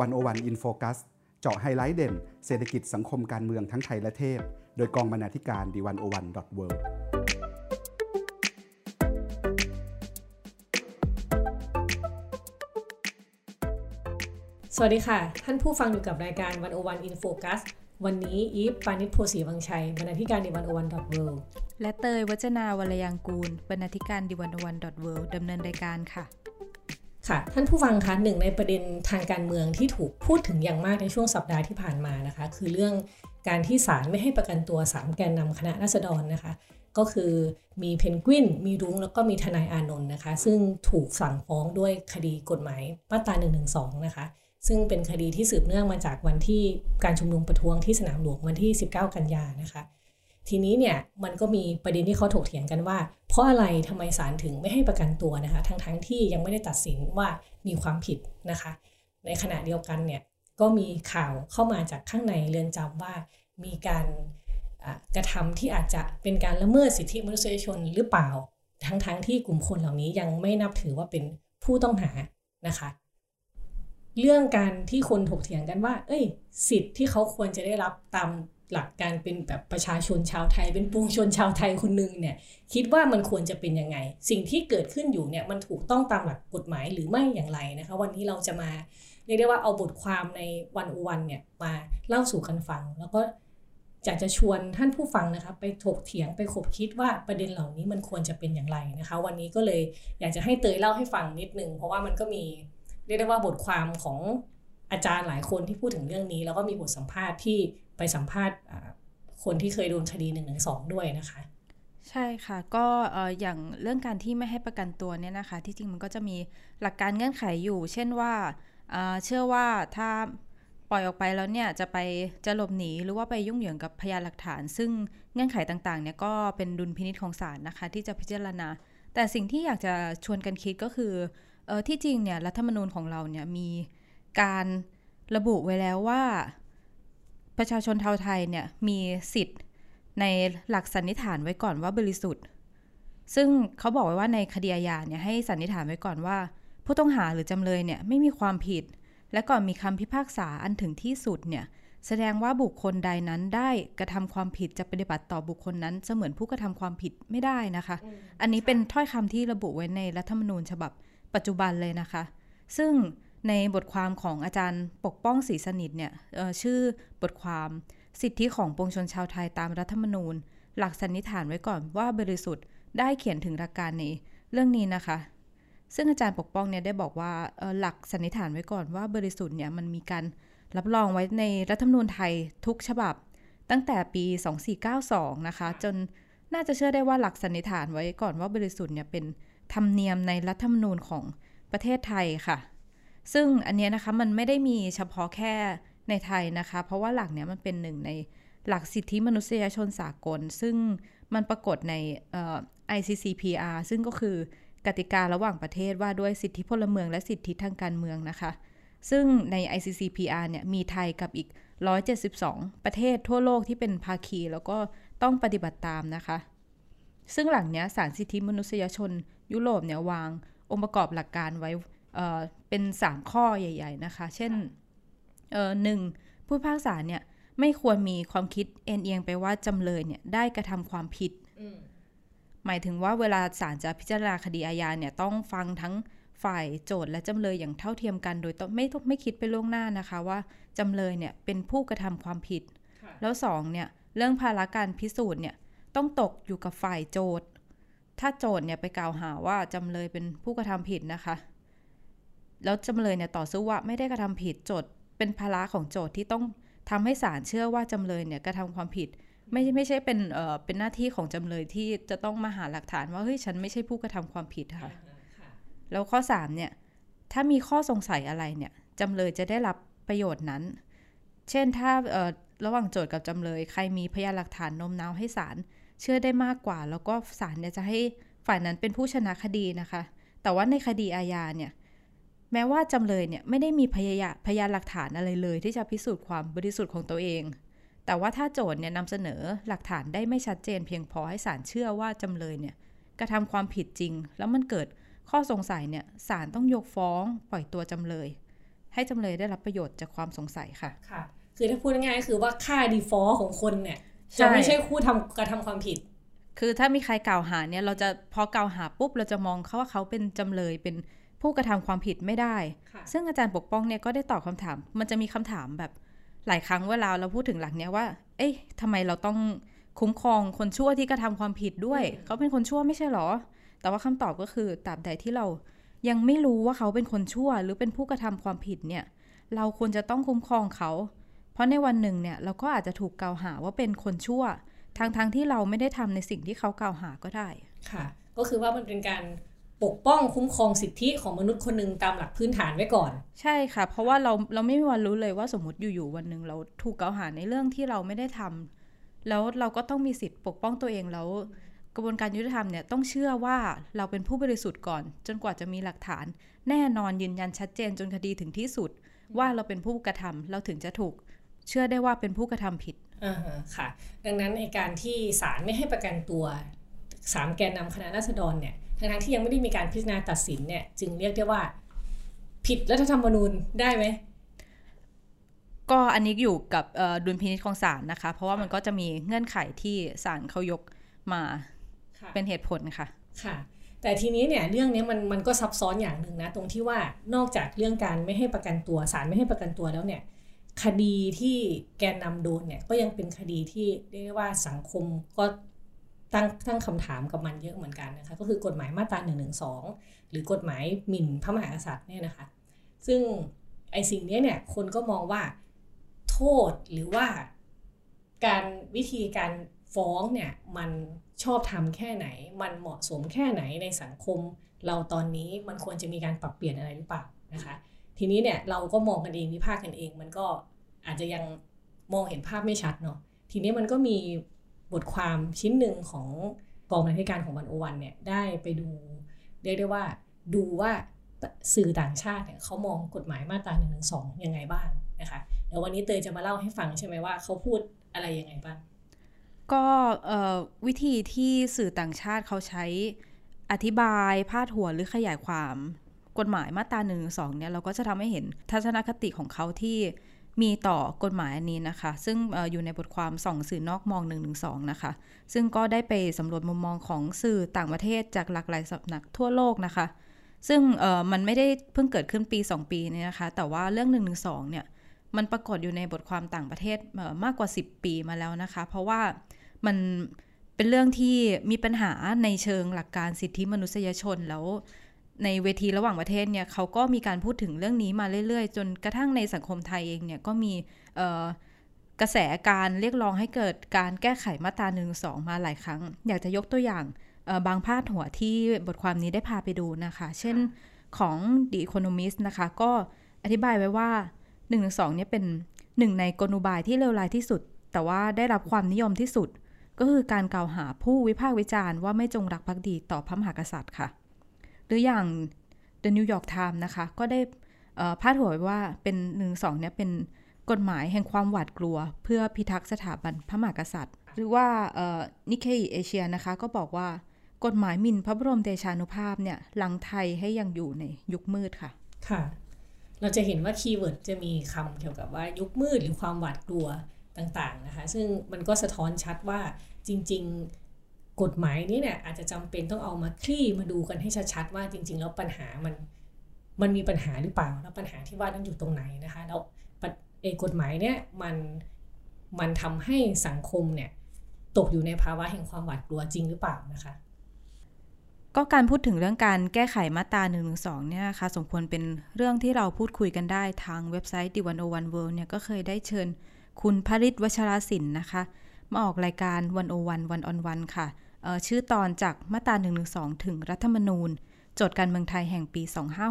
วันโอวันอินโฟคัสเจาะไฮไลท์เด่น เศรษฐกิจสังคมการเมืองทั้งไทยและเทศโดยกองบรรณาธิการดีวันโอวันดอทเวิสวัสดีค่ะ ท่านผู้ฟังอยู่กับรายการวันโอวันอินโฟคัสวันนี้อีฟปานิชโพสีวังชัยบรรณาธิการดีวันโอวันดอทเวิและเตยวัจนาวรยังกูลบรรณาธิการดีวันโอวันดอทเวิดำเนินรายการค่ะ ค่ะ ท่านผู้ฟังคะหนึ่งในประเด็นทางการเมืองที่ถูกพูดถึงอย่างมากในช่วงสัปดาห์ที่ผ่านมานะคะ คือเรื่องการที่ศาลไม่ให้ประกันตัว 3 แกนนำคณะราษฎรนะคะ ก็คือมีเพนกวิน มีรุ้งแล้วก็มีทนายอานนท์นะคะ ซึ่งถูกสั่งฟ้องด้วยคดีกฎหมายมาตรา1นึนะคะ ซึ่งเป็นคดีที่สืบเนื่องมาจากวันที่การชุมนุมประท้วงที่สนามหลวงวันที่ 19 กันยานะคะ ทีนี้เนี่ยมันก็มีประเด็นที่เขาถกเถียงกันว่า เพราะอะไรทำไมศาลถึงไม่ให้ประกันตัวนะคะ ทั้งๆทที่ยังไม่ได้ตัดสินว่ามีความผิดนะคะ ในขณะเดียวกันเนี่ยก็มีข่าวเข้ามาจากข้างในเรือนจำว่ามีการกระทำที่อาจจะเป็นการละเมิดสิทธิมนุษยชนหรือเปล่า ทั้งๆทที่กลุ่มคนเหล่านี้ยังไม่นับถือว่าเป็นผู้ต้องหานะคะ เรื่องการที่คนถกเถียงกันว่า เอ้ย สิทธิ์ที่เขาควรจะได้รับตาม หลักการเป็นแบบประชาชนชาวไทย เป็นปวงชนชาวไทยคนหนึ่งเนี่ยคิดว่ามันควรจะเป็นยังไง สิ่งที่เกิดขึ้นอยู่เนี่ยมันถูกต้องตามหลักกฎหมายหรือไม่อย่างไรนะคะ วันนี้เราจะมาเรียกได้ว่าเอาบทความในวันอวันเนี่ยมาเล่าสู่กันฟัง แล้วก็อยากจะชวนท่านผู้ฟังนะคะไปถกเถียงไปขบคิดว่าประเด็นเหล่านี้มันควรจะเป็นอย่างไรนะคะ วันนี้ก็เลยอยากจะให้เตยเล่าให้ฟังนิดนึงเพราะว่ามันก็มีเรียกได้ว่าบทความของอาจารย์หลายคนที่พูดถึงเรื่องนี้ แล้วก็มีบทสัมภาษณ์ที่ ไปสัมภาษณ์คนที่เคยโดนคดีหนึ่งหนึ่งสองด้วยนะคะ ใช่ค่ะ ก็อย่างเรื่องการที่ไม่ให้ประกันตัวเนี่ยนะคะ ที่จริงมันก็จะมีหลักการเงื่อนไขอยู่ เช่นว่าเชื่อว่าถ้าปล่อยออกไปแล้วเนี่ยจะไปจะหลบหนีหรือว่าไปยุ่งเหยิงกับพยานหลักฐาน ซึ่งเงื่อนไขต่างๆเนี่ยก็เป็นดุลพินิษของศาลนะคะ ที่จะพิจารณา แต่สิ่งที่อยากจะชวนกันคิดก็คือออที่จริงเนี่ยรัฐธรรมนูญของเราเนี่ยมีการระบุไว้แล้วว่า ประชาชนชาวไทยเนี่ยมีสิทธิ์ในหลักสันนิษฐานไว้ก่อนว่าบริสุทธิ์ ซึ่งเขาบอกไว้ว่าในคดีอาญาเนี่ยให้สันนิษฐานไว้ก่อนว่า ผู้ต้องหาหรือจำเลยเนี่ยไม่มีความผิด และก่อนมีคำพิพากษาอันถึงที่สุดเนี่ยแสดงว่าบุคคลใดนั้นได้กระทำความผิดจะปฏิบัติต่อบุคคลนั้นเสมือนผู้กระทำความผิดไม่ได้นะคะ อันนี้เป็นถ้อยคำที่ระบุไว้ในรัฐธรรมนูญฉบับปัจจุบันเลยนะคะ ซึ่ง ในบทความของอาจารย์ปกป้องศรีสนิทเนี่ยชื่อบทความสิทธิของปวงชนชาวไทยตามรัฐธรรมนูญ หลักสันนิษฐานไว้ก่อนว่าบริสุทธิ์ได้เขียนถึงหลักการในเรื่องนี้นะคะ ซึ่งอาจารย์ปกป้องเนี่ยได้บอกว่าหลักสันนิษฐานไว้ก่อนว่าบริสุทธิ์เนี่ยมันมีการรับรองไว้ในรัฐธรรมนูญไทยทุกฉบับ ตั้งแต่ปี 2492 นะคะ จนน่าจะเชื่อได้ว่าหลักสันนิษฐานไว้ก่อนว่าบริสุทธิ์เนี่ยเป็นธรรมเนียมในรัฐธรรมนูญของประเทศไทยค่ะ ซึ่งอันนี้นะคะมันไม่ได้มีเฉพาะแค่ในไทยนะคะ เพราะว่าหลักเนี้ยมันเป็นหนึ่งในหลักสิทธิมนุษยชนสากล ซึ่งมันปรากฏใน ICCPR ซึ่งก็คือกติการะหว่างประเทศว่าด้วยสิทธิพลเมืองและสิทธิทางการเมืองนะคะ ซึ่งใน ICCPR เนี่ยมีไทยกับอีก 172 ประเทศทั่วโลกที่เป็นภาคีแล้วก็ต้องปฏิบัติตามนะคะ ซึ่งหลังเนี้ยสารสิทธิมนุษยชนยุโรปเนี่ยวางองค์ประกอบหลักการไว้ เป็นสามข้อใหญ่ ๆ นะคะ เช่นหนึ่งผู้พากษาเนี่ยไม่ควรมีความคิดเอ็นเอียงไปว่าจำเลยเนี่ยได้กระทำความผิด หมายถึงว่าเวลาศาลจะพิจารณาคดีอาญาเนี่ยต้องฟังทั้งฝ่ายโจทย์และจำเลยอย่างเท่าเทียมกัน โดยไม่ไม่คิดไปล่วงหน้านะคะว่าจำเลยเนี่ยเป็นผู้กระทำความผิด แล้วสองเนี่ยเรื่องภาระการพิสูจน์เนี่ยต้องตกอยู่กับฝ่ายโจทย์ ถ้าโจทย์เนี่ยไปกล่าวหาว่าจำเลยเป็นผู้กระทำผิดนะคะ แล้วจำเลยเนี่ยต่อสู้ว่าไม่ได้กระทำผิดโจทย์เป็นภาระของโจทย์ที่ต้องทำให้ศาลเชื่อว่าจำเลยเนี่ยกระทำความผิดไม่ไม่ใช่เป็นเอ่อเป็นหน้าที่ของจำเลยที่จะต้องมาหาหลักฐานว่าเฮ้ยฉันไม่ใช่ผู้กระทำความผิดค่ะ แล้วข้อ3เนี่ยถ้ามีข้อสงสัยอะไรเนี่ยจำเลยจะได้รับประโยชน์นั้น เช่นถ้าเอ่อระหว่างโจทย์กับจำเลย ใครมีพยานหลักฐานโน้มน้าวให้ศาลเชื่อได้มากกว่า แล้วก็ศาลเนี่ยจะให้ฝ่ายนั้นเป็นผู้ชนะคดีนะคะ แต่ว่าในคดีอาญาเนี่ย แม้ว่าจำเลยเนี่ยไม่ได้มีพยานพยานหลักฐานอะไรเลย ที่จะพิสูจน์ความบริสุทธิ์ของตัวเอง แต่ว่าถ้าโจทย์เนี่ยนำเสนอหลักฐานได้ไม่ชัดเจน เพียงพอให้ศาลเชื่อว่าจำเลยเนี่ยกระทำความผิดจริง แล้วมันเกิดข้อสงสัยเนี่ยศาลต้องยกฟ้องปล่อยตัวจำเลย ให้จำเลยได้รับประโยชน์จากความสงสัยค่ะค่ะ คือถ้าพูดง่ายๆก็คือว่าค่า default ของคนเนี่ยใช่จะไม่ใช่คู่ทำกระทำความผิด คือถ้ามีใครกล่าวหาเนี่ยเราจะพอกล่าวหาปุ๊บเราจะมองเขาว่าเขาเป็นจำเลยเป็น ผู้กระทำความผิดไม่ได้ค่ะซึ่งอาจารย์ปกป้องเนี่ยก็ได้ตอบคำถาม มันจะมีคำถามแบบหลายครั้งเวลาเราพูดถึงหลักเนี้ยว่า เอ๊ะทำไมเราต้องคุ้มครองคนชั่วที่กระทำความผิดด้วย เขาเป็นคนชั่วไม่ใช่หรอ แต่ว่าคำตอบก็คือตราบใดที่เรายังไม่รู้ว่าเขาเป็นคนชั่ว หรือเป็นผู้กระทำความผิดเนี่ย เราควรจะต้องคุ้มครองเขา เพราะในวันหนึ่งเนี่ยเราก็อาจจะถูกกล่าวหาว่าเป็นคนชั่วทางทางๆที่เราไม่ได้ทำในสิ่งที่เขากล่าวหาก็ได้ ค่ะ ก็คือว่ามันเป็นการ ปกป้องคุ้มครองสิทธิของมนุษย์คนหนึ่งตามหลักพื้นฐานไว้ก่อน ใช่ค่ะ เพราะว่าเราเราไม่มีวันรู้เลยว่าสมมติอยู่ๆวันหนึ่งเราถูกกล่าวหาในเรื่องที่เราไม่ได้ทำแล้วเราก็ต้องมีสิทธิ์ปกป้องตัวเองแล้ว กระบวนการยุติธรรมเนี่ยต้องเชื่อว่าเราเป็นผู้บริสุทธิ์ก่อน จนกว่าจะมีหลักฐาน แน่นอนยืนยันชัดเจนจนคดีถึงที่สุด ว่าเราเป็นผู้กระทำเราถึงจะถูกเชื่อได้ว่าเป็นผู้กระทำผิดอ่าฮะค่ะ ดังนั้นในการที่ศาลไม่ให้ประกันตัวสามแกนนำคณะราษฎรเนี่ย ทั้งๆที่ยังไม่ได้มีการพิจารณาตัดสินเนี่ยจึงเรียกได้ว่า ผิดรัฐธรรมนูญได้ไหมก็อันนี้อยู่กับเอ่อดุลพินิจของศาลนะคะ เพราะว่ามันก็จะมีเงื่อนไขที่ศาลเขายกมาค่ะเป็นเหตุผลค่ะค่ะ แต่ทีนี้เนี่ยเรื่องนี้มันมันก็ซับซ้อนอย่างหนึ่งนะ ตรงที่ว่านอกจากเรื่องการไม่ให้ประกันตัวศาลไม่ให้ประกันตัวแล้วเนี่ยคดีที่แกนนำโดนเนี่ยก็ยังเป็นคดีที่เรียกได้ว่าสังคมก็ ตั้งตั้งคำถามกับมันเยอะเหมือนกันนะคะก็คือกฎหมายมาตรา1นึหรือกฎหมายหมิ่นพระมหากษัตริย์เนี่ยนะคะซึ่งไอสิ่งนี้เนี่ยคนก็มองว่าโทษหรือว่าการวิธีการฟ้องเนี่ยมันชอบทำแค่ไหน มันเหมาะสมแค่ไหนในสังคม เราตอนนี้มันควรจะมีการปรับเปลี่ยนอะไรหรือเปล่านะคะทีนี้เนี่ยเราก็มองกันเองวิพากษ์กันเอง มันก็อาจจะยังมองเห็นภาพไม่ชัดเนาะทีนี้มันก็มี บทความชิ้นหนึ่งของกองบรรณาธิการของวันโอวันเนี่ยได้ไปดูเรียกได้ว่าดูว่าสื่อต่างชาติเนี่ยเขามองกฎหมายมาตรา1นึยังไงบ้างนะคะเดี๋ยววันนี้เตยจะมาเล่าให้ฟังใช่ไหมว่าเขาพูดอะไรยังไงบ้าง ก็วิธีที่สื่อต่างชาติเขาใช้อธิบายพาดหัวหรือขยายความ กฎหมายมาตรา1นึเนี่ยเราก็จะทำให้เห็นทัศนคติของเขาที่ มีต่อกฎหมายอันนี้นะคะ ซึ่งออยู่ในบทความส่องสื่อนอกมอง1นึนะคะ ซึ่งก็ได้ไปสำรวจมุมมองของสื่อต่างประเทศจากหลากหลายสำนักทั่วโลกนะคะ ซึ่งมันไม่ได้เพิ่งเกิดขึ้นปี 2 ปีนี้นะคะ แต่ว่าเรื่อง1นึเนี่ยมันปรากฏอยู่ในบทความต่างประเทศมากกว่า 10 ปีมาแล้วนะคะ เพราะว่ามันเป็นเรื่องที่มีปัญหาในเชิงหลักการสิทธิมนุษยชนแล้ว ในเวทีระหว่างประเทศเนี่ยเขาก็มีการพูดถึงเรื่องนี้มาเรื่อยๆ จนกระทั่งในสังคมไทยเองเนี่ยก็มีกระแสการเรียกร้องให้เกิดการแก้ไขมาตรา1นึมาหลายครั้ง อยากจะยกตัวอย่างบางพาดหัวที่บทความนี้ได้พาไปดูนะคะ เช่นของ The Economist นะคะ ก็อธิบายไว้ว่า1นึเนี่ยเป็นหนึ่งในกลอุบายที่เลวร้ายที่สุด แต่ว่าได้รับความนิยมที่สุด ก็คือการกล่าวหาผู้วิพากษ์วิจารณ์ว่าไม่จงรักภักดีต่อพระมหากษัตริย์ค่ะ หรืออย่าง The New York Times นะคะ ก็ได้พาดหัวไว้ว่าเป็น1นึเนี่ยเป็นกฎหมายแห่งความหวาดกลัว เพื่อพิทักษ์สถาบันพระมหากษัตริย์ หรือว่านิเคอิเอเชียนะคะ ก็บอกว่ากฎหมายมินพระบรมเดชานุภาพเนี่ยหลังไทยให้ยังอยู่ในยุคมืดค่ะ ค่ะ เราจะเห็นว่าคีย์เวิร์ดจะมีคำเกี่ยวกับว่ายุคมืดหรือความหวาดกลัวต่างๆนะคะ ซึ่งมันก็สะท้อนชัดว่าจริง ๆ กฎหมายนี้เนี่ยอาจจะจำเป็นต้องเอามาคลี่มาดูกันให้ชัดๆว่าจริง ๆ แล้วปัญหามันมันมีปัญหาหรือเปล่าแล้วปัญหาที่ว่านั้นอยู่ตรงไหนนะคะแล้วเอกฎหมายเนี่ยมันมันทำให้สังคมเนี่ยตกอยู่ในภาวะแห่งความหวาดกลัวจริงหรือเปล่านะคะ ก็การพูดถึงเรื่องการแก้ไขมาตรา1นึเนี่ยนะคะสมควรเป็นเรื่องที่เราพูดคุยกันได้ทางเว็บไซต์ d 1 0 1 World เนี่ยก็เคยได้เชิญคุณพริตวัชรศิลป์นะคะ มาออกรายการ101 One on One ค่ะเอ่อ ชื่อตอนจากมาตรา1นึถึงรัฐธรรมนูญ โจทย์การเมืองไทยแห่งปี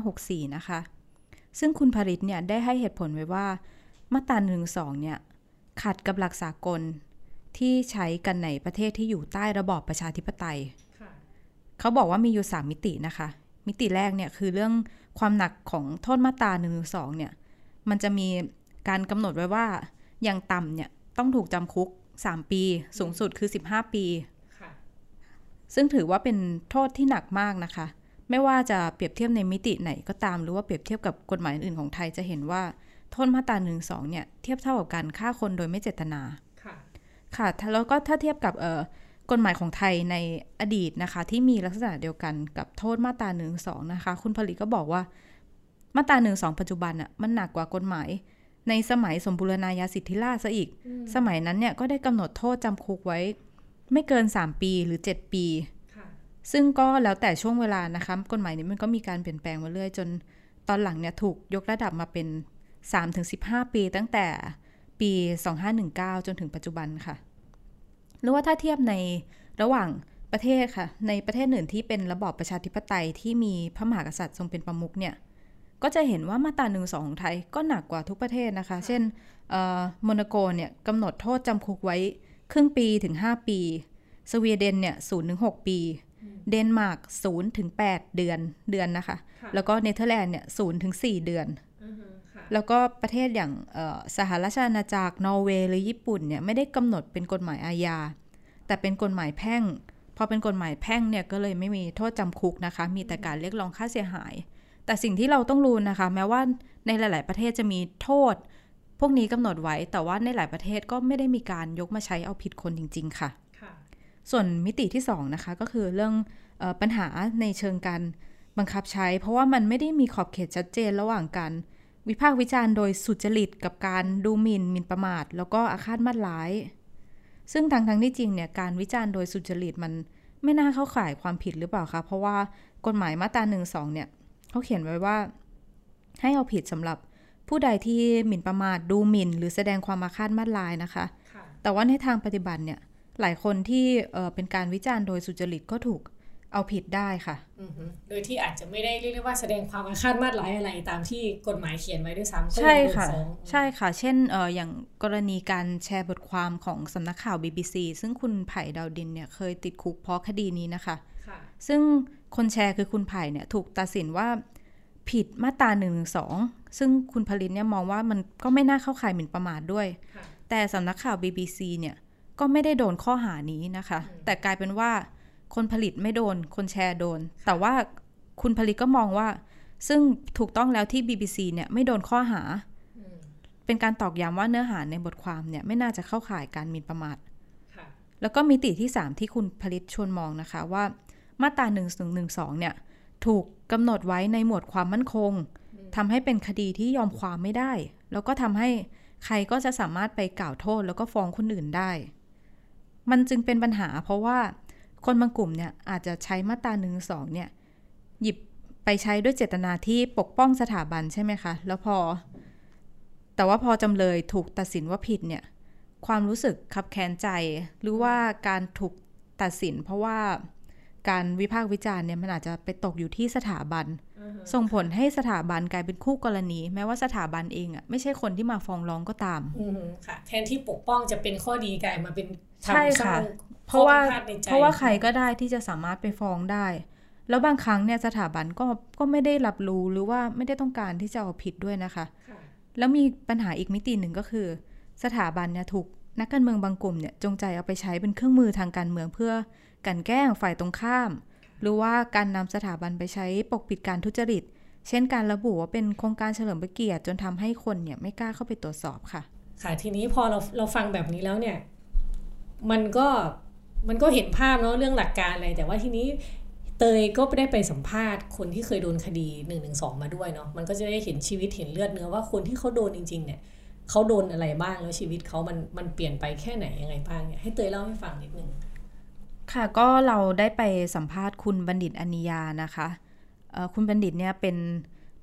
2564 นะคะ ซึ่งคุณพริตเนี่ยได้ให้เหตุผลไว้ว่า มาตรา1นึเนี่ยขัดกับหลักสากลที่ใช้กันในประเทศที่อยู่ใต้ระบอบประชาธิปไตย เขาบอกว่ามีอยู่ 3 มิตินะคะ มิติแรกเนี่ยคือเรื่องความหนักของโทษมาตรา1นึเนี่ย มันจะมีการกำหนดไว้ว่าอย่างต่ำเนี่ยต้องถูกจำคุก 3 ปี สูงสุดคือ 15 ปีค่ะ ซึ่งถือว่าเป็นโทษที่หนักมากนะคะ ไม่ว่าจะเปรียบเทียบในมิติไหนก็ตามหรือว่าเปรียบเทียบกับกฎหมายอื่นของไทยจะเห็นว่าโทษมาตรา1นึเนี่ยเทียบเท่ากับการฆ่าคนโดยไม่เจตนาค่ะค่ะแล้วก็ถ้าเทียบกับเอ่อกฎหมายของไทยในอดีตนะคะ ที่มีลักษณะเดียวกันกับโทษมาตรา1นึนะคะ คุณผลิตก็บอกว่ามาตรา1นึปัจจุบันอะมันหนักกว่ากฎหมาย ในสมัยสมบูรณาญาสิทธิราชซะอีก สมัยนั้นเนี่ยก็ได้กำหนดโทษจำคุกไว้ ไม่เกิน 3 ปีหรือ 7 ปีค่ะซึ่งก็แล้วแต่ช่วงเวลานะคะกฎหมายนี้มันก็มีการเปลี่ยนแปลงมาเรื่อยจนตอนหลังเนี่ยถูกยกระดับมาเป็น 3-15 ปีตั้งแต่ปี 2519 จนถึงปัจจุบันค่ะ หรือว่าถ้าเทียบในระหว่างประเทศค่ะ ในประเทศอื่นที่เป็นระบอบประชาธิปไตยที่มีพระมหากษัตริย์ทรงเป็นประมุขเนี่ย ก็จะเห็นว่ามาตราหนึ่งสองของไทยก็หนักกว่าทุกประเทศนะคะ เช่นโมนาโกเนี่ยกำหนดโทษจำคุกไว้ ครึ่งปีถึง 5 ปี สวีเดนเนี่ยศูนย์ถึงหปี เดนมาร์กศูนย์ถึงแเดือนเดือนนะคะ แล้วก็เนเธอร์แลนด์เนี่ยศูนย์ถึงสี่เดือน แล้วก็ประเทศอย่างสหราชอาณาจักรนอร์เวย์หรือญี่ปุ่นเนี่ยไม่ได้กำหนดเป็นกฎหมายอาญา แต่เป็นกฎหมายแพ่ง พอเป็นกฎหมายแพ่งเนี่ยก็เลยไม่มีโทษจำคุกนะคะ มีแต่การเรียกร้องค่าเสียหาย แต่สิ่งที่เราต้องรู้นะคะ แม้ว่าในหลาย ๆ ประเทศจะมีโทษ พวกนี้กำหนดไว้แต่ว่าในหลายประเทศก็ไม่ได้มีการยกมาใช้เอาผิดคนจริงๆค่ะ ส่วนมิติที่2นะคะก็คือเรื่องออปัญหาในเชิงการบังคับใช้ เพราะว่ามันไม่ได้มีขอบเขตชัดเจนระหว่างการวิพากษ์วิจารณ์โดยสุจริตกับการดูหมิน่นหมิ่นประมาท แล้วก็อาฆาตมาดร้าย ซึ่งทางทางที่จริงเนี่ยการวิจารณ์โดยสุจริตมันไม่น่าเข้าข่ายความผิดหรือเปล่าคะเพราะว่ากฎหมายมาตราหนึ่งสองเนี่ยเขาเขียนไว้ว่า ให้เอาผิดสำหรับ ผู้ใดที่หมิ่นประมาทดูหมิ่น หรือแสดงความอาฆาตมาดร้ายนะคะแต่ว่าในทางปฏิบัติเนี่ยหลายคนที่เป็นการวิจารณ์โดยสุจริตก็ถูกเอาผิดได้ค่ะ โดยที่อาจจะไม่ได้เรียกได้ว่าแสดงความอาฆาตมาดร้ายอะไรตามที่กฎหมายเขียนไว้ด้วยซ้ำใช่ค่ะ ใช่ค่ะ เช่นอออย่างกรณีการแชร์บทความของสำนักข่าว BBC ซึ่งคุณไผ่ดาวดินเนี่ยเคยติดคุกเพราะคดีนี้นะคะ ซึ่งคนแชร์คือคุณไผ่เนี่ยถูกตัดสินว่า ผิดมาตราหนึ่งสองซึ่งคุณผลิตเนี่ยมองว่ามันก็ไม่น่าเข้าข่ายหมิ่นประมาทด้วย แต่สำนักข่าว BBC เนี่ยก็ไม่ได้โดนข้อหานี้นะคะ แต่กลายเป็นว่าคนผลิตไม่โดน คนแชร์โดน แต่ว่าคุณผลิตก็มองว่า ซึ่งถูกต้องแล้วที่ BBC เนี่ยไม่โดนข้อหา เป็นการตอกย้ำว่าเนื้อหาในบทความเนี่ยไม่น่าจะเข้าข่ายการมินประมาทแล้วก็มิติที่ 3 ที่คุณผลิตชวนมองนะคะว่ามาตรา1นึเนี่ย ถูกกำหนดไว้ในหมวดความมั่นคงทำให้เป็นคดีที่ยอมความไม่ได้ แล้วก็ทำให้ใครก็จะสามารถไปกล่าวโทษ แล้วก็ฟ้องคนอื่นได้ มันจึงเป็นปัญหา เพราะว่าคนบางกลุ่มเนี่ยอาจจะใช้มาตราหนึ่งสองเนี่ยหยิบไปใช้ด้วยเจตนาที่ปกป้องสถาบันใช่ไหมคะ แล้วพอ แต่ว่าพอจำเลยถูกตัดสินว่าผิดเนี่ย ความรู้สึกขับแค้นใจ หรือว่าการถูกตัดสิน เพราะว่า การวิพากษ์วิจารณ์เนี่ยมันอาจจะไปตกอยู่ที่สถาบัน ส่งผลให้สถาบันกลายเป็นคู่กรณี แม้ว่าสถาบันเองอะ่ะไม่ใช่คนที่มาฟ้องร้องก็ตามค่ะ แทนที่ปกป้องจะเป็นข้อดีกลายมาเป็นใช่ค่ะเพราะว่าเพราะว่าใครก็ได้ที่จะสามารถไปฟ้องได้ แล้วบางครั้งเนี่ยสถาบันก็ก็ไม่ได้รับรู้หรือว่าไม่ได้ต้องการที่จะเอาผิดด้วยนะคะ แล้วมีปัญหาอีกมิติหนึ่งก็คือ สถาบันเนี่ยถูกนักการเมืองบางกลุ่มเนี่ยจงใจเอาไปใช้เป็นเครื่องมือทางการเมืองเพื่อ กันแกล้งฝ่ายตรงข้าม หรือว่าการนำสถาบันไปใช้ปกปิดการทุจริต เช่นการระบุว่าเป็นโครงการเฉลิมพระเกียรติจนทำให้คนเนี่ยไม่กล้าเข้าไปตรวจสอบค่ะ ค่ะทีนี้พอเราเราฟังแบบนี้แล้วเนี่ย มันก็มันก็เห็นภาพเนาะเรื่องหลักการอะไร แต่ว่าทีนี้เตยก็ได้ไปสัมภาษณ์คนที่เคยโดนคดี1นึมาด้วยเนาะมันก็จะได้เห็นชีวิตเห็นเลือดเนื้อว่าคนที่เขาโดนจริง ๆ เนี่ยเขาโดนอะไรบ้างแล้วชีวิตเขามันมันเปลี่ยนไปแค่ไหนยังไงบ้างเนี่ยให้เตยเล่าให้ฟังนิดนึง ค่ะก็เราได้ไปสัมภาษณ์คุณบัณฑิตอนิยานะคะคุณบัณฑิตเนี่ยเป็น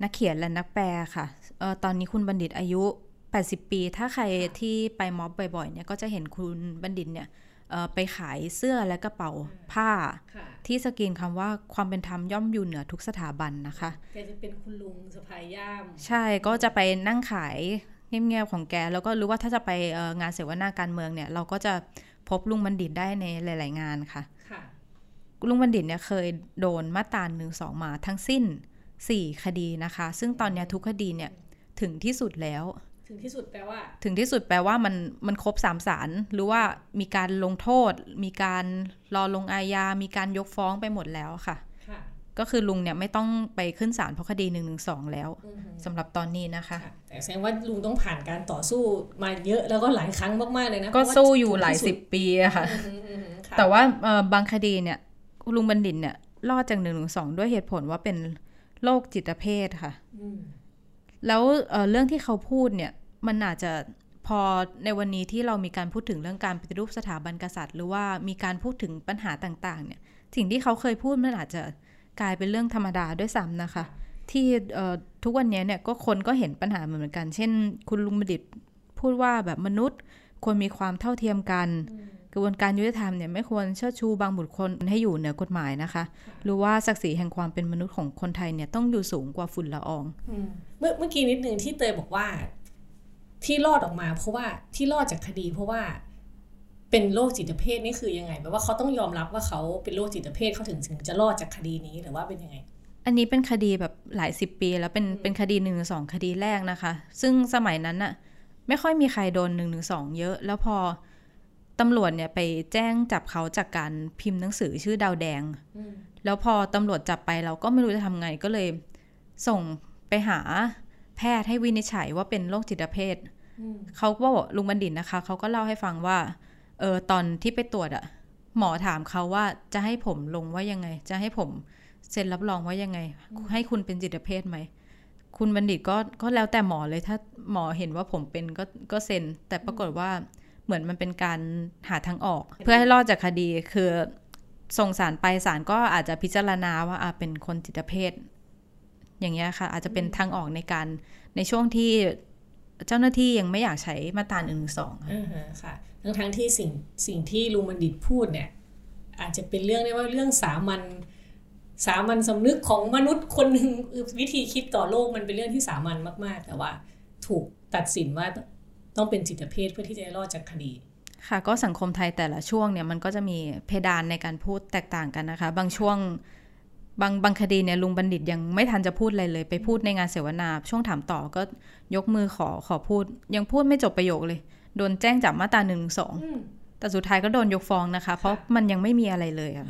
นักเขียนและนักแปลค่ะตอนนี้คุณบัณฑิตอายุ 80 ปี ถ้าใครที่ไปม็อบบ่อยๆเนี่ยก็จะเห็นคุณบัณฑิตเนี่ยไปขายเสื้อและกระเป๋าผ้า ที่สกรีนคำว่าความเป็นธรรมย่อมอยู่เหนือทุกสถาบันนะคะแกจะเป็นคุณลุงสะพายย่าม ใช่ก็จะไปนั่งขายเงียบๆของแก แล้วก็รู้ว่าถ้าจะไปงานเสวนาการเมืองเนี่ย เราก็จะ พบลุงบัณฑิตได้ในหลาย ๆ งานค่ะ ลุงบัณฑิตเนี่ยเคยโดนมาตราหนึ่งสองมาทั้งสิ้น 4 คดีนะคะ ซึ่งตอนนี้ทุกคดีเนี่ยถึงที่สุดแล้ว ถึงที่สุดแปลว่า ถึงที่สุดแปลว่ามันมันครบสามสารหรือว่ามีการลงโทษ มีการรอลงอาญา มีการยกฟ้องไปหมดแล้วค่ะค่ะ ก็คือลุงเนี่ยไม่ต้องไปขึ้นศาลเพราะคดี1นึแล้วสำหรับตอนนี้นะคะ แต่แสดงว่าลุงต้องผ่านการต่อสู้มาเยอะแล้วก็หลายครั้งมากๆเลยนะ ก็สู้อยู่หลายสิบปีอะค่ะ แต่ว่าบางคดีเนี่ยลุงบัณฑิตเนี่ยรอดจากหนึ่งหนึ่งสองด้วยเหตุผลว่าเป็นโรคจิตเภทค่ะ แล้วเเรื่องที่เขาพูดเนี่ยมันอาจจะพอในวันนี้ที่เรามีการพูดถึงเรื่องการปฏิรูปสถาบันกษัตริย์ หรือว่ามีการพูดถึงปัญหาต่าง ๆ เนี่ย สิ่งที่เขาเคยพูดมันอาจจะ กลายเป็นเรื่องธรรมดาด้วยซ้ำนะคะ ที่ทุกวันนี้เนี่ยก็คนก็เห็นปัญหาเหมือนกัน เช่น คุณลุงบัณฑิตพูดว่าแบบมนุษย์ควรมีความเท่าเทียมกันกระบวนการยุติธรรมเนี่ยไม่ควรเชิดชูบางบุคคลให้อยู่เหนือกฎหมายนะคะ หรือว่าศักดิ์ศรีแห่งความเป็นมนุษย์ของคนไทยเนี่ยต้องอยู่สูงกว่าฝุ่นละอองเมื่อเมื่อกี้นิดนึงที่เตยบอกว่า ที่รอดออกมา เพราะว่าที่รอดจากคดี เพราะว่า เป็นโรคจิตเภทนี่คือยังไงแปลว่าเขาต้องยอมรับว่าเขาเป็นโรคจิตเภทเขาถึงถึงจะรอดจากคดีนี้หรือว่าเป็นยังไง อันนี้เป็นคดีแบบหลายสิบปีแล้วเป็นเป็นคดีหนึ่งสองคดีแรกนะคะ ซึ่งสมัยนั้นน่ะไม่ค่อยมีใครโดนหนึ่งหนึ่งสองเยอะ แล้วพอตำรวจเนี่ยไปแจ้งจับเขาจากการพิมพ์หนังสือชื่อดาวแดง แล้วพอตำรวจจับไปเราก็ไม่รู้จะทำไงก็เลย ส่งไปหาแพทย์ให้วินิจฉัยว่าเป็นโรคจิตเภทเขาก็บอกลุงบัณฑิตนะคะ เขาก็เล่าให้ฟังว่า เออตอนที่ไปตรวจอะหมอถามเขาว่าจะให้ผมลงว่ายังไง จะให้ผมเซ็นรับรองว่ายังไง ให้คุณเป็นจิตเภทไหมคุณบัณฑิตก็ก็แล้วแต่หมอเลยถ้าหมอเห็นว่าผมเป็นก็ก็เซ็น แต่ปรากฏว่าเหมือนมันเป็นการหาทางออก เพื่อให้รอดจากคดีคือส่งสารไปสารก็อาจจะพิจารณาว่าเป็นคนจิตเภทอย่างเงี้ยค่ะ อาจจะเป็นทางออกในการในช่วงที่เจ้าหน้าที่ยังไม่อยากใช้มาตราหนึ่งสองค่ะ ทั้งทั้งที่สิ่งสิ่งที่ลุงบัณฑิตพูดเนี่ยอาจจะเป็นเรื่องได้ว่าเรื่องสามัญสามัญสำนึกของมนุษย์คนหนึ่งวิธีคิดต่อโลกมันเป็นเรื่องที่สามัญมากๆ แต่ว่าถูกตัดสินว่าต้องเป็นจิตเภทเพื่อที่จะรอดจากคดี ค่ะก็สังคมไทยแต่ละช่วงเนี่ยมันก็จะมีเพดานในการพูดแตกต่างกันนะคะ บางช่วงบางบางคดีเนี่ยลุงบัณฑิตยังไม่ทันจะพูดอะไรเลย ไปพูดในงานเสวนา ช่วงถามต่อก็ยกมือขอขอพูด ยังพูดไม่จบประโยคเลย โดนแจ้งจับมาตราหนึ่งสองแต่สุดท้ายก็โดนยกฟ้องนะคะ เพราะมันยังไม่มีอะไรเลยอะ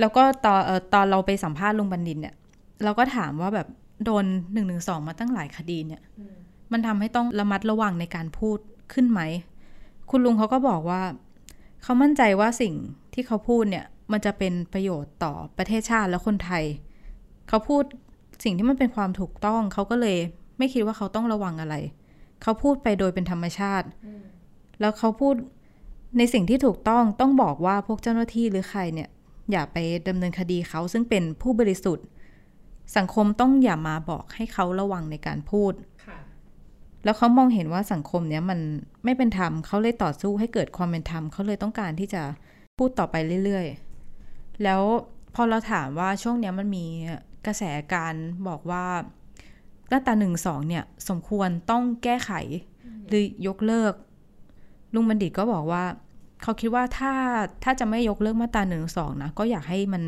แล้วก็ตอนตอนเราไปสัมภาษณ์ลุงบัณฑิตเนี่ย เราก็ถามว่าแบบโดนหนึ่งหนึ่งสองมาตั้งหลายคดีเนี่ย มันทำให้ต้องระมัดระวังในการพูดขึ้นไหม คุณลุงเขาก็บอกว่า เขามั่นใจว่าสิ่งที่เขาพูดเนี่ย มันจะเป็นประโยชน์ต่อประเทศชาติและคนไทย เขาพูดสิ่งที่มันเป็นความถูกต้อง เขาก็เลยไม่คิดว่าเขาต้องระวังอะไร เขาพูดไปโดยเป็นธรรมชาติ แล้วเขาพูดในสิ่งที่ถูกต้องต้องบอกว่าพวกเจ้าหน้าที่หรือใครเนี่ย อย่าไปดำเนินคดีเขาซึ่งเป็นผู้บริสุทธิ์ สังคมต้องอย่ามาบอกให้เขาระวังในการพูดแล้วเขามองเห็นว่าสังคมเนี้ยมันไม่เป็นธรรมเขาเลยต่อสู้ให้เกิดความเป็นธรรมเขาเลยต้องการที่จะพูดต่อไปเรื่อยๆ แล้วพอเราถามว่าช่วงเนี้ยมันมีกระแสการบอกว่า มาตราหนึ่งสองเนี่ยสมควรต้องแก้ไข หรือยกเลิก ลุงบัณฑิตก็บอกว่า เขาคิดว่าถ้าถ้าจะไม่ยกเลิกมาตราหนึ่งสองนะ ก็อยากให้มัน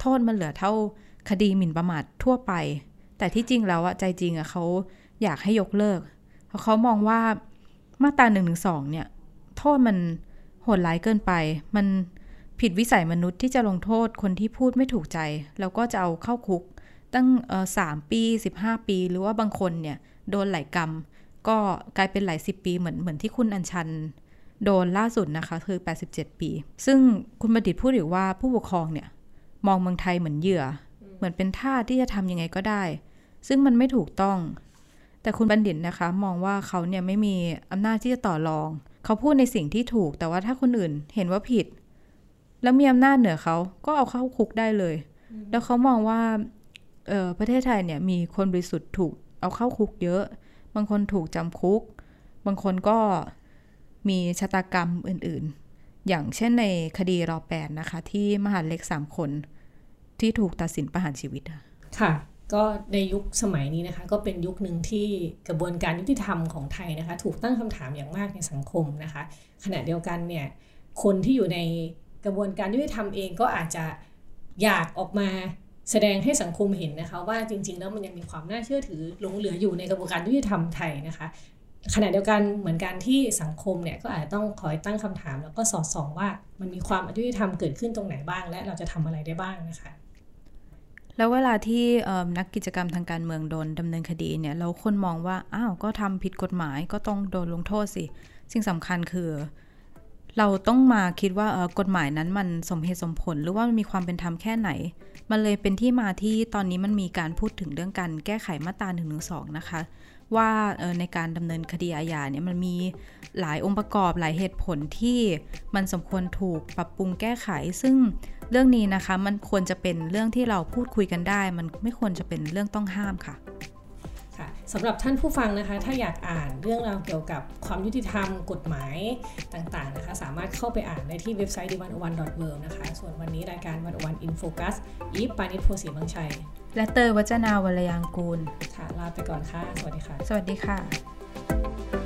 โทษมันเหลือเท่าคดีหมิ่นประมาททั่วไป แต่ที่จริงแล้วอะใจจริงอะเขาอยากให้ยกเลิก เพราะเขามองว่ามาตราหนึ่งหนึ่งสองเนี่ย โทษมันโหดร้ายเกินไป มันผิดวิสัยมนุษย์ที่จะลงโทษคนที่พูดไม่ถูกใจ แล้วก็จะเอาเข้าคุก ตั้งสามปีสิบห้าปี หรือว่าบางคนเนี่ยโดนหลายกรรม ก็กลายเป็นหลายสิบปีเหมือนเหมือนที่คุณอัญชันโดนล่าสุดนะคะคือ 87 ปี ซึ่งคุณบัณฑิตพูดอีกว่าผู้ปกครองเนี่ยมองเมืองไทยเหมือนเหยื่อ เหมือนเป็นท่าที่จะทำยังไงก็ได้ ซึ่งมันไม่ถูกต้อง แต่คุณบัณฑิตนะคะ มองว่าเขาเนี่ยไม่มีอำนาจที่จะต่อรอง เขาพูดในสิ่งที่ถูก แต่ว่าถ้าคนอื่นเห็นว่าผิด แล้วมีอำนาจเหนือเขาก็เอาเข้าคุกได้เลย แล้วเขามองว่า ประเทศไทยเนี่ยมีคนบริสุทธิ์ถูกเอาเข้าคุกเยอะ บางคนถูกจำคุก บางคนก็มีชะตากรรมอื่นๆ อย่างเช่นในคดีรอแปดนะคะ ที่มหาเล็กสามคน ที่ถูกตัดสินประหารชีวิตค่ะ ก็ในยุคสมัยนี้นะคะ ก็เป็นยุคหนึ่งที่กระบวนการยุติธรรมของไทยนะคะ ถูกตั้งคำถามอย่างมากในสังคมนะคะ ขณะเดียวกันเนี่ยคนที่อยู่ในกระบวนการยุติธรรมเองก็อาจจะอยากออกมา แสดงให้สังคมเห็นนะคะว่าจริง ๆ แล้วมันยังมีความน่าเชื่อถือหลงเหลืออยู่ในกระบวนการยุติธรรมไทยนะคะขณะเดียวกันเหมือนกันที่สังคมเนี่ยก็อาจจะต้องคอยตั้งคำถาม แล้วก็สอดส่องว่ามันมีความอยุติธรรมเกิดขึ้นตรงไหนบ้าง และเราจะทำอะไรได้บ้างนะคะแล้วเวลาที่นักกิจกรรมทางการเมืองโดนดำเนินคดีเนี่ยแล้วคนมองว่า อ้าว ก็ทำผิดกฎหมายก็ต้องโดนลงโทษสิ สิ่งสำคัญคือ เราต้องมาคิดว่ากฎหมายนั้นมันสมเหตุสมผลหรือว่ามันมีความเป็นธรรมแค่ไหน มันเลยเป็นที่มาที่ตอนนี้มันมีการพูดถึงเรื่องการแก้ไขมาตรา1นึนะคะ ว่าในการดำเนินคดีอาญาเนี่ยมันมีหลายองค์ประกอบหลายเหตุผลที่มันสมควรถูกปรับปรุงแก้ไข ซึ่งเรื่องนี้นะคะมันควรจะเป็นเรื่องที่เราพูดคุยกันได้ มันไม่ควรจะเป็นเรื่องต้องห้ามค่ะ สำหรับท่านผู้ฟังนะคะ ถ้าอยากอ่านเรื่องราวเกี่ยวกับความยุติธรรมกฎหมายต่างๆนะคะ สามารถเข้าไปอ่านได้ที่เว็บไซต์ d 1 1 w o r l d นะคะ ส่วนวันนี้รายการวันวันอินโฟกัสอีฟปานิชโพสีบางชัย และเตยวัจนาวรยางกูล ค่ะ ลาไปก่อนค่ะ สวัสดีค่ะ สวัสดีค่ะ